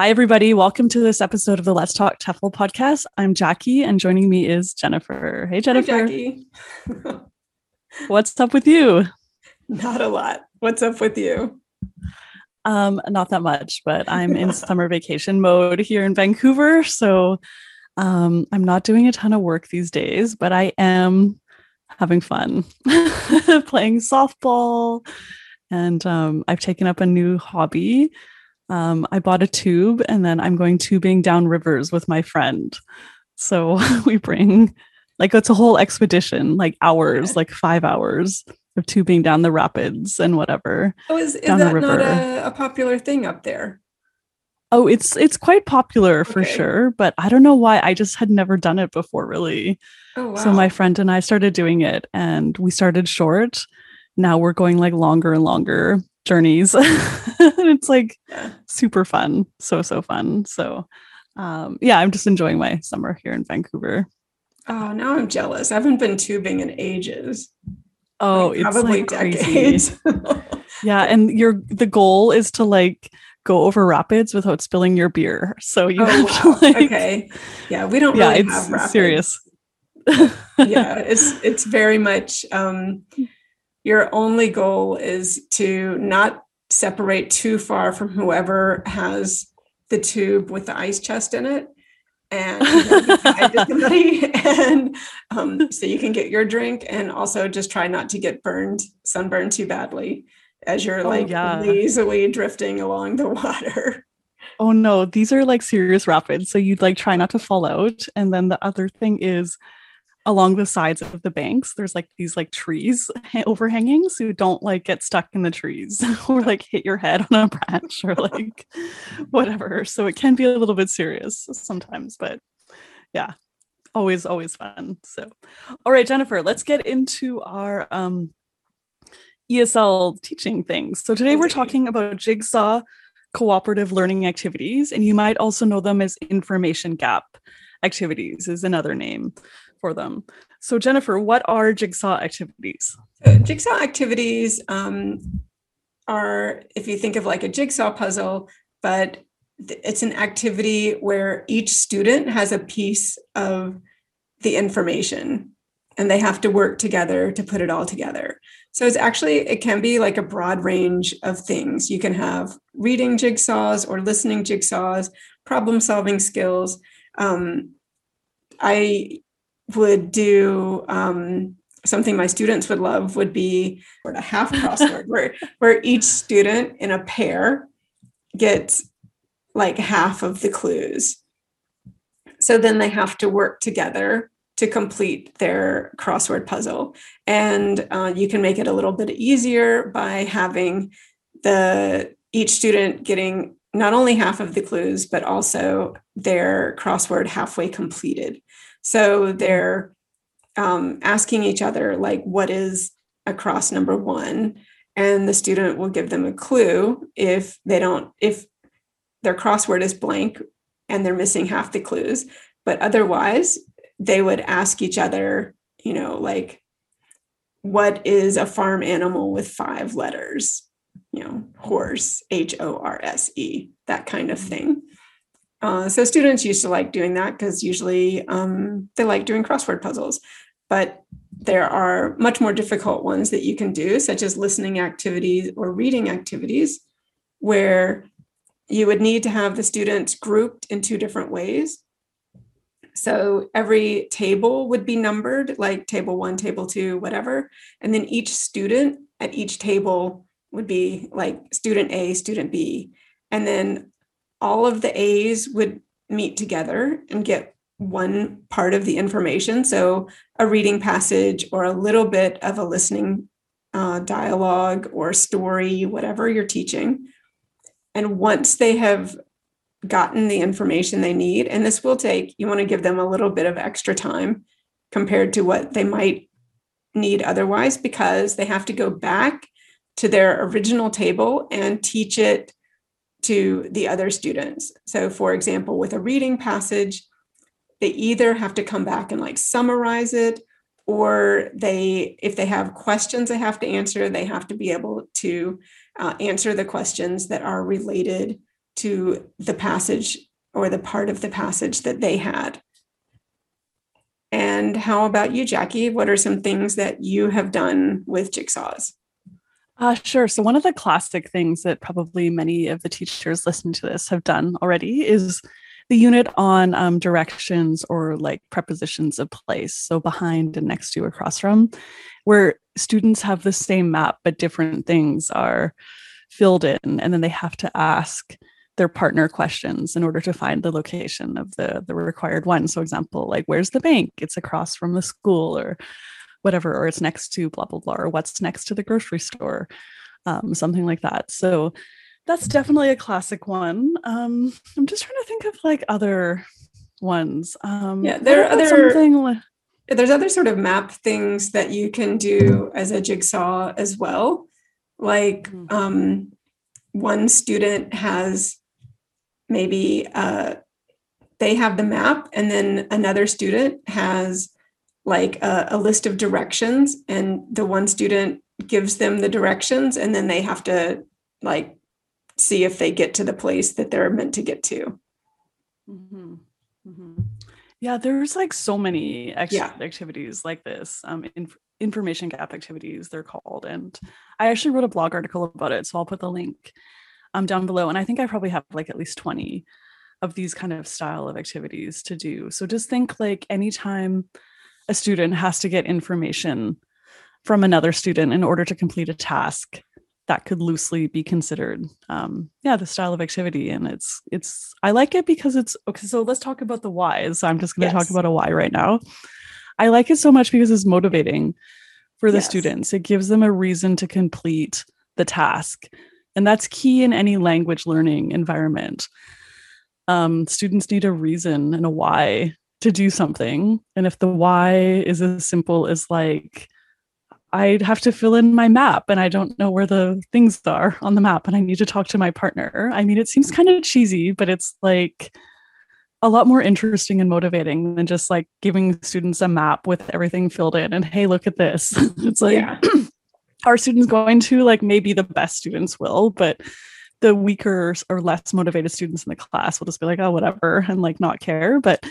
Hi, everybody. Welcome to this episode of the Let's Talk TEFL podcast. I'm Jackie, and joining me is Jennifer. Hey, Jennifer. Hi, Jackie. What's up with you? Not a lot. What's up with you? Um, not that much, but I'm in summer vacation mode here in Vancouver. So um, I'm not doing a ton of work these days, but I am having fun playing softball. And um, I've taken up a new hobby um, I bought a tube and then I'm going tubing down rivers with my friend. So we bring like it's a whole expedition, like hours, like five hours of tubing down the rapids and whatever. Oh, is, is that not a, a, popular thing up there? Oh, it's it's quite popular for okay. sure, but I don't know why. I just had never done it before, really. Oh, wow. So my friend and I started doing it, and we started short. Now we're going like longer and longer journeys. it's like super fun. So, so fun. So, um, yeah, I'm just enjoying my summer here in Vancouver. Oh, now I'm jealous. I haven't been tubing in ages. Oh, like, it's probably like decades. yeah, and your the goal is to like go over rapids without spilling your beer. So you oh, have wow. to like, okay, yeah, we don't yeah, really it's have rapids. serious. yeah, it's it's very much um, your only goal is to not separate too far from whoever has the tube with the ice chest in it and somebody and um, so you can get your drink and also just try not to get burned sunburned too badly as you're oh, like yeah. lazily drifting along the water oh no these are like serious rapids so you'd like try not to fall out and then the other thing is along the sides of the banks there's like these like trees overhanging so you don't like get stuck in the trees or like hit your head on a branch or like whatever. So it can be a little bit serious sometimes but yeah always always fun. So all right jennifer let's get into our um esl teaching things. So today we're talking about jigsaw cooperative learning activities and you might also know them as information gap activities is another name for them. So, Jennifer, what are jigsaw activities? Jigsaw activities um, are, if you think of like a jigsaw puzzle, but it's an activity where each student has a piece of the information and they have to work together to put it all together. So it's actually, it can be like a broad range of things. You can have reading jigsaws or listening jigsaws, problem solving skills. Um, I would do um, something my students would love would be sort of half crossword where where each student in a pair gets like half of the clues. So then they have to work together to complete their crossword puzzle. And uh, you can make it a little bit easier by having the each student getting not only half of the clues but also their crossword halfway completed so they're um, asking each other, like, what is across number one? And the student will give them a clue if they don't, if their crossword is blank and they're missing half the clues. But otherwise, they would ask each other, you know, like, what is a farm animal with five letters? You know, horse, H O R S E, that kind of thing. Uh, so students used to like doing that because usually um, they like doing crossword puzzles. But there are much more difficult ones that you can do, such as listening activities or reading activities, where you would need to have the students grouped in two different ways. So every table would be numbered, like table one, table two, whatever. And then each student at each table would be like student A, student B. And then all of the A's would meet together and get one part of the information. So, a reading passage or a little bit of a listening uh, dialogue or story, whatever you're teaching. And once they have gotten the information they need, and this will take, you want to give them a little bit of extra time compared to what they might need otherwise, because they have to go back to their original table and teach it to the other students. So, for example, with a reading passage, they either have to come back and like summarize it, or they, if they have questions they have to answer, they have to be able to uh, answer the questions that are related to the passage or the part of the passage that they had. And how about you, Jackie? What are some things that you have done with jigsaws? Uh, sure. So, one of the classic things that probably many of the teachers listening to this have done already is the unit on um, directions or like prepositions of place. So, behind and next to, across from, where students have the same map, but different things are filled in. And then they have to ask their partner questions in order to find the location of the the required one. So example, like where's the bank? It's across from the school or whatever, or it's next to blah blah blah, or what's next to the grocery store, um, something like that. So that's definitely a classic one. Um, I'm just trying to think of like other ones. Um, yeah, there are other something. There's other sort of map things that you can do as a jigsaw as well. Like mm-hmm. um, one student has maybe uh, they have the map and then another student has like a, a, list of directions and the one student gives them the directions and then they have to like see if they get to the place that they're meant to get to mm-hmm. Mm-hmm. yeah there's like so many ex- yeah. activities like this um, inf- information gap activities they're called and i actually wrote a blog article about it so i'll put the link um, down below. And I think I probably have like at least 20 of these kind of style of activities to do. So just think like anytime a student has to get information from another student in order to complete a task, that could loosely be considered um, yeah the style of activity and it's it's i like it because it's okay so let's talk about the whys so i'm just going to yes. talk about a why right now i like it so much because it's motivating for the yes. students it gives them a reason to complete the task and that's key in any language learning environment. Um, students need a reason and a why to do something. And if the why is as simple as like, I'd have to fill in my map and I don't know where the things are on the map and I need to talk to my partner. I mean, it seems kind of cheesy, but it's like a lot more interesting and motivating than just like giving students a map with everything filled in and hey, look at this. it's like, yeah. are students going to like maybe the best students will but the weaker or less motivated students in the class will just be like oh whatever and like not care but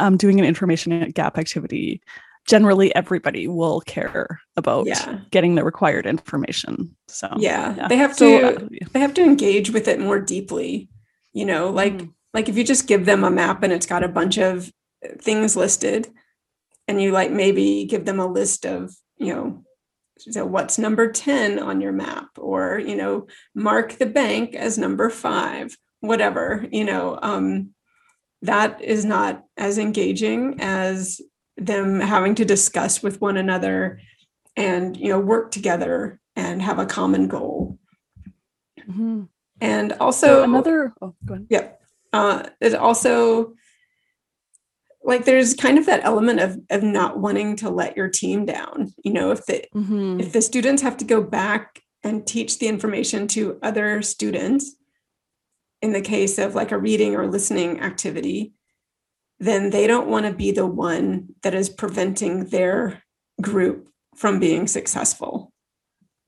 um, doing an information gap activity generally everybody will care about yeah. getting the required information so yeah, yeah. they have so, to uh, they have to engage with it more deeply you know like mm. like if you just give them a map and it's got a bunch of things listed and you like maybe give them a list of you know so what's number 10 on your map or you know mark the bank as number five whatever you know um, that is not as engaging as them having to discuss with one another and you know work together and have a common goal mm-hmm. and also so another oh, go ahead. yeah uh, it also like there's kind of that element of of not wanting to let your team down you know if the mm-hmm. if the students have to go back and teach the information to other students in the case of like a reading or listening activity then they don't want to be the one that is preventing their group from being successful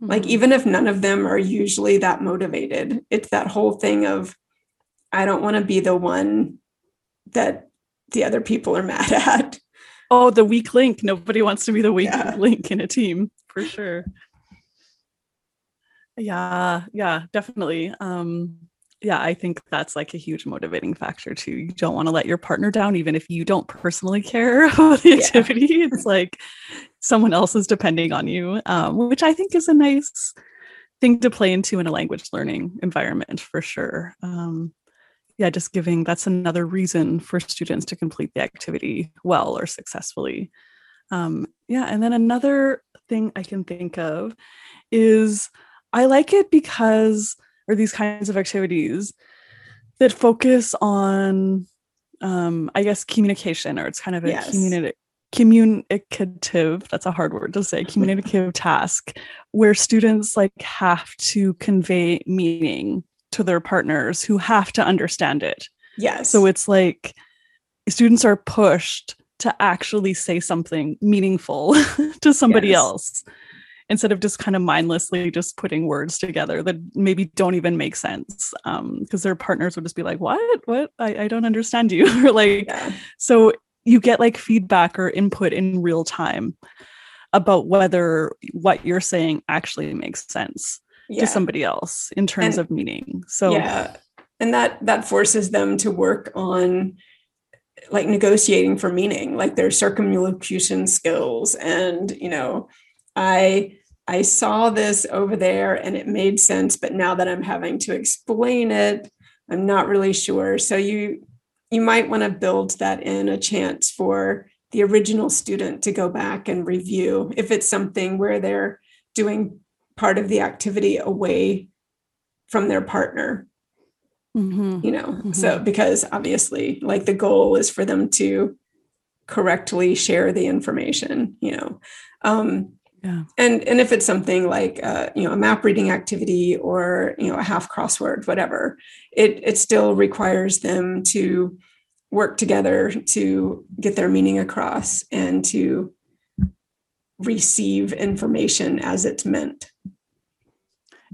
mm-hmm. like even if none of them are usually that motivated it's that whole thing of i don't want to be the one that the other people are mad at. Oh, the weak link. Nobody wants to be the weak yeah. link in a team for sure. Yeah, yeah, definitely. Um, yeah, I think that's like a huge motivating factor too. You don't want to let your partner down, even if you don't personally care about the activity. Yeah. It's like someone else is depending on you, um, which I think is a nice thing to play into in a language learning environment for sure. Um, yeah, just giving that's another reason for students to complete the activity well or successfully. Um, yeah, and then another thing I can think of is I like it because, or these kinds of activities that focus on, um, I guess, communication, or it's kind of a yes. community communicative that's a hard word to say communicative task where students like have to convey meaning to their partners who have to understand it. Yes. So it's like students are pushed to actually say something meaningful to somebody yes. else instead of just kind of mindlessly just putting words together that maybe don't even make sense um because their partners would just be like what? What? I, I don't understand you. Or like yeah. so you get like feedback or input in real time about whether what you're saying actually makes sense yeah. to somebody else in terms and, of meaning. So yeah. And that that forces them to work on like negotiating for meaning like their circumlocution skills. And you know i i saw this over there and it made sense but now that i'm having to explain it i'm not really sure so you you might want to build that in a chance for the original student to go back and review if it's something where they're doing part of the activity away from their partner mm-hmm. you know mm-hmm. so because obviously like the goal is for them to correctly share the information you know um yeah. and and if it's something like uh, you know a map reading activity or you know a half crossword whatever it it still requires them to work together to get their meaning across and to receive information as it's meant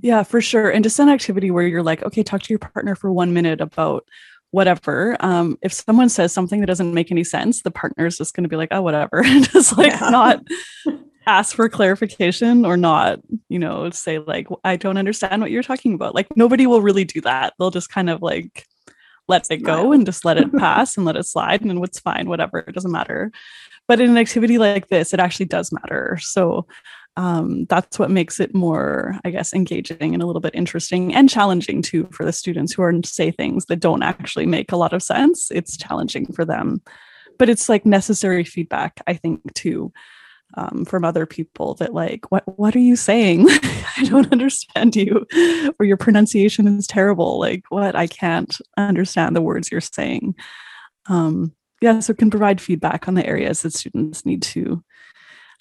yeah, for sure. And just an activity where you're like, okay, talk to your partner for one minute about whatever. Um, if someone says something that doesn't make any sense, the partner is just going to be like, oh, whatever, and just like yeah. not ask for clarification or not, you know, say like, I don't understand what you're talking about. Like nobody will really do that. They'll just kind of like let it go and just let it pass and let it slide and what's fine, whatever. It doesn't matter. But in an activity like this, it actually does matter. So um, that's what makes it more, I guess, engaging and a little bit interesting and challenging too for the students who are say things that don't actually make a lot of sense. It's challenging for them, but it's like necessary feedback, I think, too, um, from other people that like, what what are you saying? I don't understand you, or your pronunciation is terrible. Like, what? I can't understand the words you're saying. Um, yeah, so it can provide feedback on the areas that students need to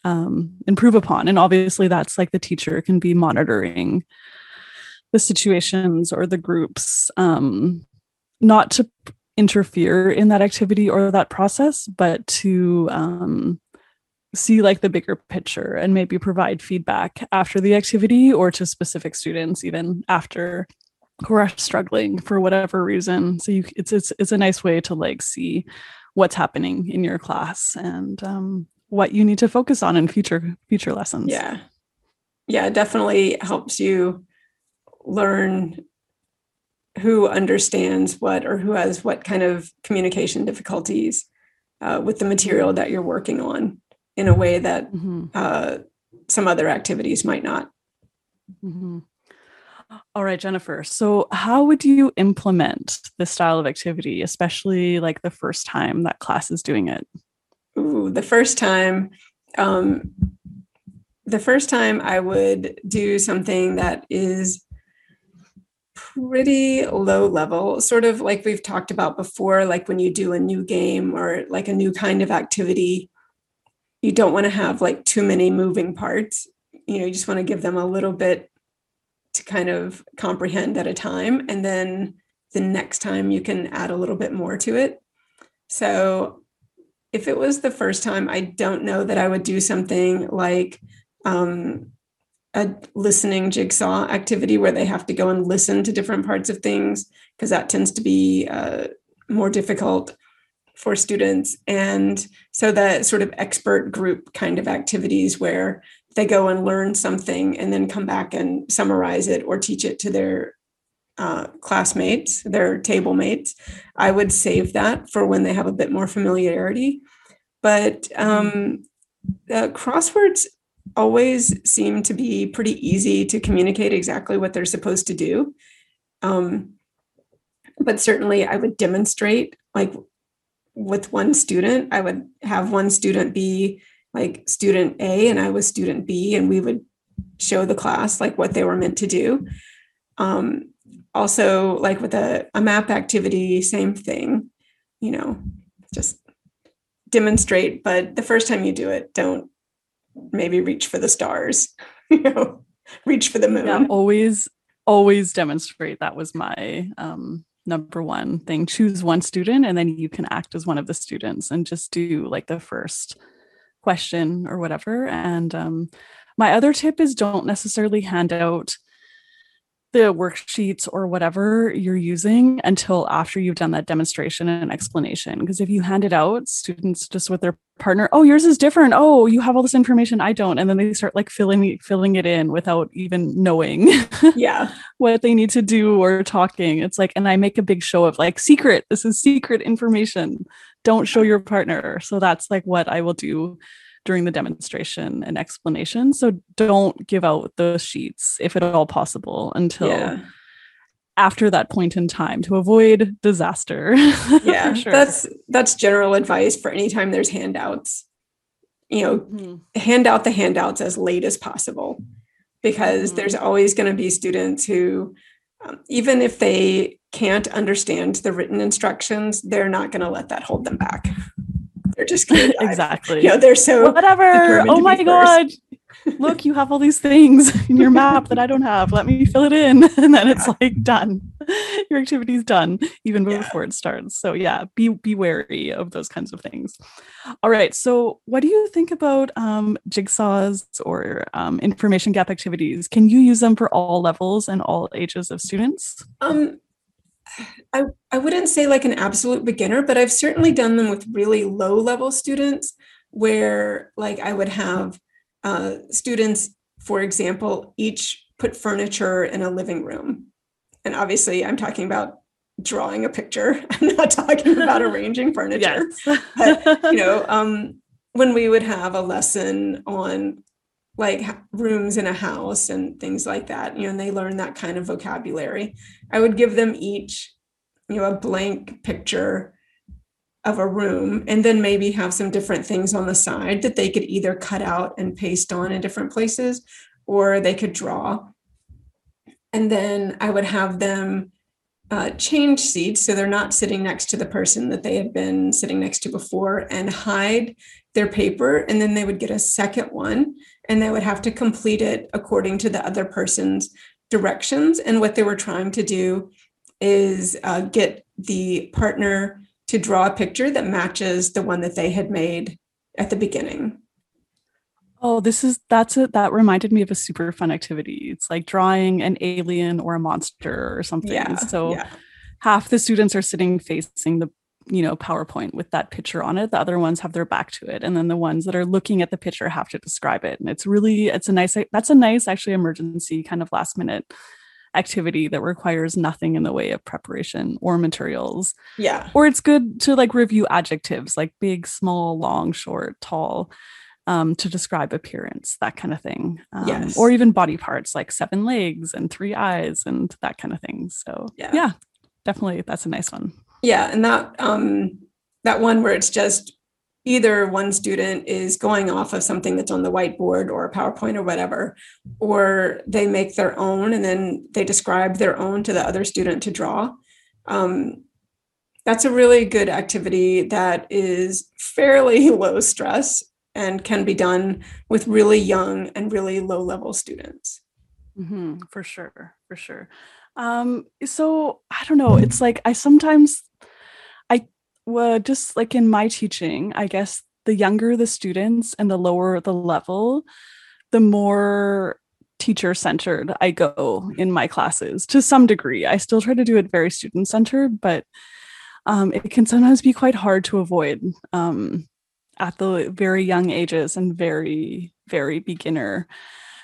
um, improve upon. And obviously, that's like the teacher can be monitoring the situations or the groups, um, not to interfere in that activity or that process, but to um, see like the bigger picture and maybe provide feedback after the activity or to specific students even after who are struggling for whatever reason. So you, it's it's it's a nice way to like see what's happening in your class and um, what you need to focus on in future future lessons. Yeah. Yeah, it definitely helps you learn who understands what or who has what kind of communication difficulties uh, with the material that you're working on in a way that mm-hmm. uh, some other activities might not. Mm-hmm. All right, Jennifer. So, how would you implement this style of activity, especially like the first time that class is doing it? Ooh, the first time, um, the first time I would do something that is pretty low level, sort of like we've talked about before, like when you do a new game or like a new kind of activity, you don't want to have like too many moving parts. You know, you just want to give them a little bit to kind of comprehend at a time. And then the next time you can add a little bit more to it. So if it was the first time, I don't know that I would do something like um, a listening jigsaw activity where they have to go and listen to different parts of things, because that tends to be uh, more difficult for students. And so that sort of expert group kind of activities where they go and learn something and then come back and summarize it or teach it to their uh, classmates, their table mates, I would save that for when they have a bit more familiarity. But um, crosswords always seem to be pretty easy to communicate exactly what they're supposed to do. Um, but certainly, I would demonstrate, like with one student, I would have one student be like student A and I was student B, and we would show the class like what they were meant to do. Um, also like with a, a map activity same thing you know just demonstrate but the first time you do it don't maybe reach for the stars you know reach for the moon yeah, always always demonstrate that was my um number one thing choose one student and then you can act as one of the students and just do like the first question or whatever and um my other tip is don't necessarily hand out the worksheets or whatever you're using until after you've done that demonstration and explanation. Because if you hand it out, students just with their partner, oh, yours is different. Oh, you have all this information, I don't. And then they start like filling filling it in without even knowing Yeah. what they need to do or talking. It's like, and I make a big show of like secret, this is secret information. Don't show your partner. So that's like what I will do during the demonstration and explanation. So don't give out the sheets if at all possible until Yeah. After that point in time to avoid disaster. Yeah. Sure. That's that's general advice for any time there's handouts. You know, Mhm. hand out the handouts as late as possible because Mhm. there's always going to be students who um, even if they can't understand the written instructions they're not going to let that hold them back they're just going to exactly. you know they're so Whatever. Oh my god. Look, you have all these things in your map that I don't have. Let me fill it in. And then it's like done. Your activity's done even Yeah. before it starts. So yeah, be be wary of those kinds of things. All right. So what do you think about um, jigsaws or um, information gap activities? Can you use them for all levels and all ages of students? um I, I wouldn't say like an absolute beginner, but I've certainly done them with really low level students where like I would have uh, students, for example, each put furniture in a living room. And obviously I'm talking about drawing a picture. I'm not talking about arranging furniture. But, You know, um, when we would have a lesson on like rooms in a house and things like that, you know, and they learn that kind of vocabulary. I would give them each, you know, a blank picture of a room and then maybe have some different things on the side that they could either cut out and paste on in different places or they could draw. And then I would have them uh, change seats so they're not sitting next to the person that they had been sitting next to before and hide their paper. And then they would get a second one and they would have to complete it according to the other person's directions. And what they were trying to do is uh, get the partner to draw a picture that matches the one that they had made at the beginning. Oh, this is that's it. That reminded me of a super fun activity. It's like drawing an alien or a monster or something. Yeah. So yeah. half the students are sitting facing the you know PowerPoint with that picture on it. The other ones have their back to it, and then the ones that are looking at the picture have to describe it. And it's really it's a nice that's a nice actually emergency kind of last minute activity that requires nothing in the way of preparation or materials. Yeah. Or it's good to like review adjectives like big, small, long, short, tall. Um, to describe appearance, that kind of thing. Um, Yes. Or even body parts like seven legs and three eyes and that kind of thing. So, Yeah. yeah, definitely that's a nice one. Yeah, and that um that one where it's just either one student is going off of something that's on the whiteboard or a PowerPoint or whatever, or they make their own and then they describe their own to the other student to draw. Um, that's a really good activity that is fairly low stress and can be done with really young and really low level students. hmm for sure, for sure. Um, so I don't know. It's like I sometimes, well, just like in my teaching, I guess the younger the students and the lower the level, the more teacher centered I go in my classes to some degree. I still try to do it very student centered, but um, it can sometimes be quite hard to avoid um, at the very young ages and very, very beginner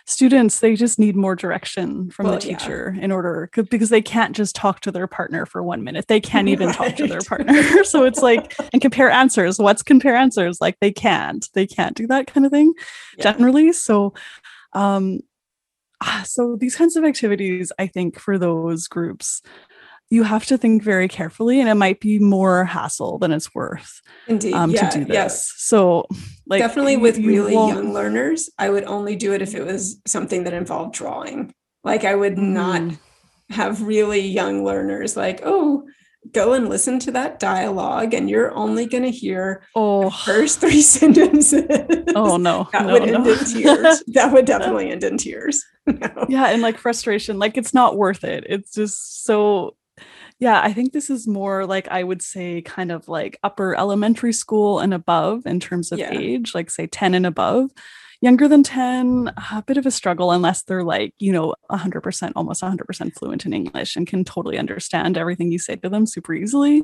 students. They just need more direction from Well, the yeah. teacher in order because they can't just talk to their partner for one minute. They can't even talk to their partner. so it's like, and compare answers. What's compare answers? Like they can't, they can't do that kind of thing Yeah. generally. So, um, ah, so these kinds of activities, I think for those groups, you have to think very carefully, and it might be more hassle than it's worth Indeed. um, yeah, to do this. yes. So, like definitely with you really young learners i would only do it if it was something that involved drawing like i would not Mhm. have really young learners like oh go and listen to that dialogue and you're only going to hear the Oh, first three sentences oh no, that no, would end no. in tears that would definitely end in tears No. yeah and like frustration like it's not worth it it's just so yeah i think this is more like i would say kind of like upper elementary school and above in terms of Yeah. age like say 10 and above younger than 10 a bit of a struggle unless they're like you know 100% almost 100% fluent in english and can totally understand everything you say to them super easily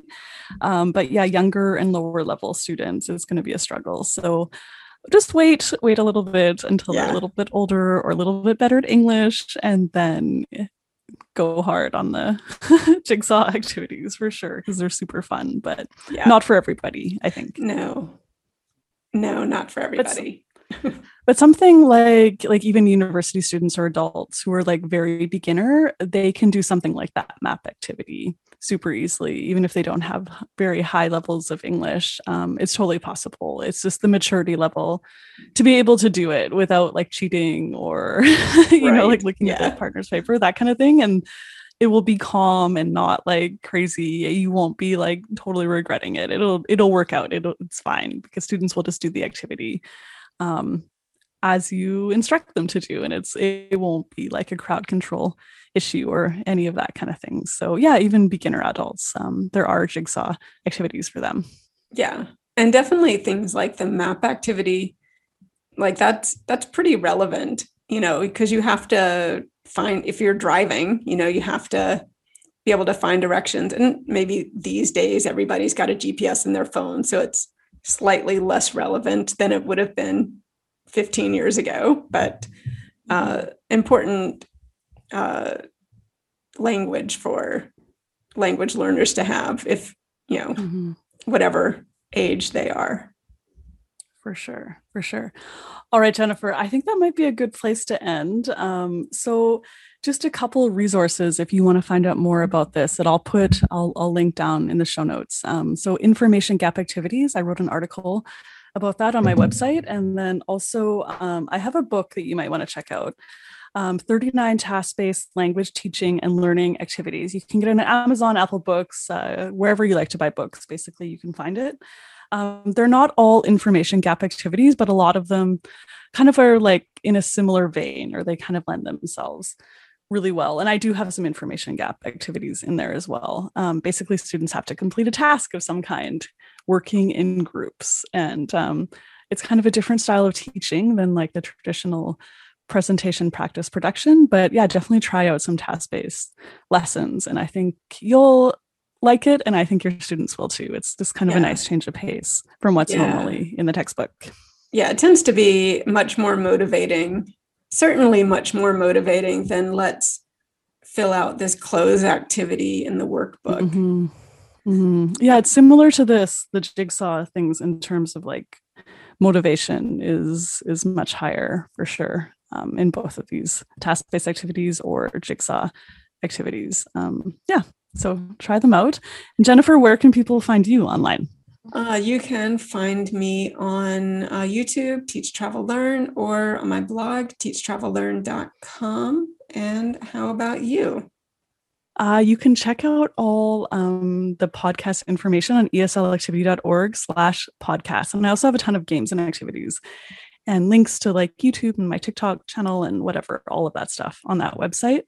um, but yeah younger and lower level students is going to be a struggle so just wait wait a little bit until yeah. they're a little bit older or a little bit better at english and then go hard on the jigsaw activities for sure because they're super fun but yeah. not for everybody i think. No. No not for everybody but, something like like even university students or adults who are like very beginner they can do something like that map activity super easily, even if they don't have very high levels of English. Um, it's totally possible. It's just the maturity level to be able to do it without like cheating or, you right. know, like looking yeah. at the partner's paper, that kind of thing. And it will be calm and not like crazy. You won't be like totally regretting it. It'll it'll work out. It'll it's fine because students will just do the activity. Um, as you instruct them to do and it's it won't be like a crowd control issue or any of that kind of thing. So yeah even beginner adults um, there are jigsaw activities for them. Yeah and definitely things like the map activity like that's that's pretty relevant you know because you have to find if you're driving you know you have to be able to find directions and maybe these days everybody's got a gps in their phone so it's slightly less relevant than it would have been 15 years ago, but uh, important uh, language for language learners to have if, you know, mm-hmm. whatever age they are. For sure, for sure. All right, Jennifer, I think that might be a good place to end. Um, so, just a couple resources if you want to find out more about this that I'll put, I'll, I'll link down in the show notes. Um, so, information gap activities, I wrote an article about that on my mm-hmm. website. And then also, um, I have a book that you might want to check out. Um, 39 task-based language teaching and learning activities. You can get it on Amazon, Apple Books, uh, wherever you like to buy books. Basically, you can find it. Um, they're not all information gap activities, but a lot of them kind of are like in a similar vein, or they kind of lend themselves really well. And I do have some information gap activities in there as well. Um, basically, students have to complete a task of some kind working in groups. And um, it's kind of a different style of teaching than like the traditional presentation practice production. But yeah, definitely try out some task based lessons. And I think you'll like it. And I think your students will too. It's just kind of yeah. a nice change of pace from what's yeah. normally in the textbook. Yeah, it tends to be much more motivating, certainly much more motivating than let's fill out this cloze activity in the workbook. Mm-hmm. Mm-hmm. Yeah, it's similar to this, the jigsaw things in terms of like motivation is is much higher for sure um, in both of these task-based activities or jigsaw activities. Um, yeah, so try them out. And Jennifer, where can people find you online? Uh, you can find me on uh, YouTube, Teach Travel Learn, or on my blog, teachtravellearn.com. And how about you? Uh, you can check out all um, the podcast information on eslactivity.org slash podcast. And I also have a ton of games and activities and links to like YouTube and my TikTok channel and whatever, all of that stuff on that website.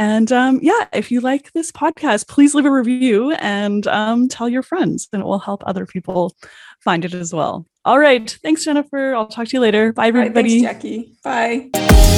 And um, yeah, if you like this podcast, please leave a review and um, tell your friends, and it will help other people find it as well. All right. Thanks, Jennifer. I'll talk to you later. Bye, everybody. Right, thanks, Jackie. Bye.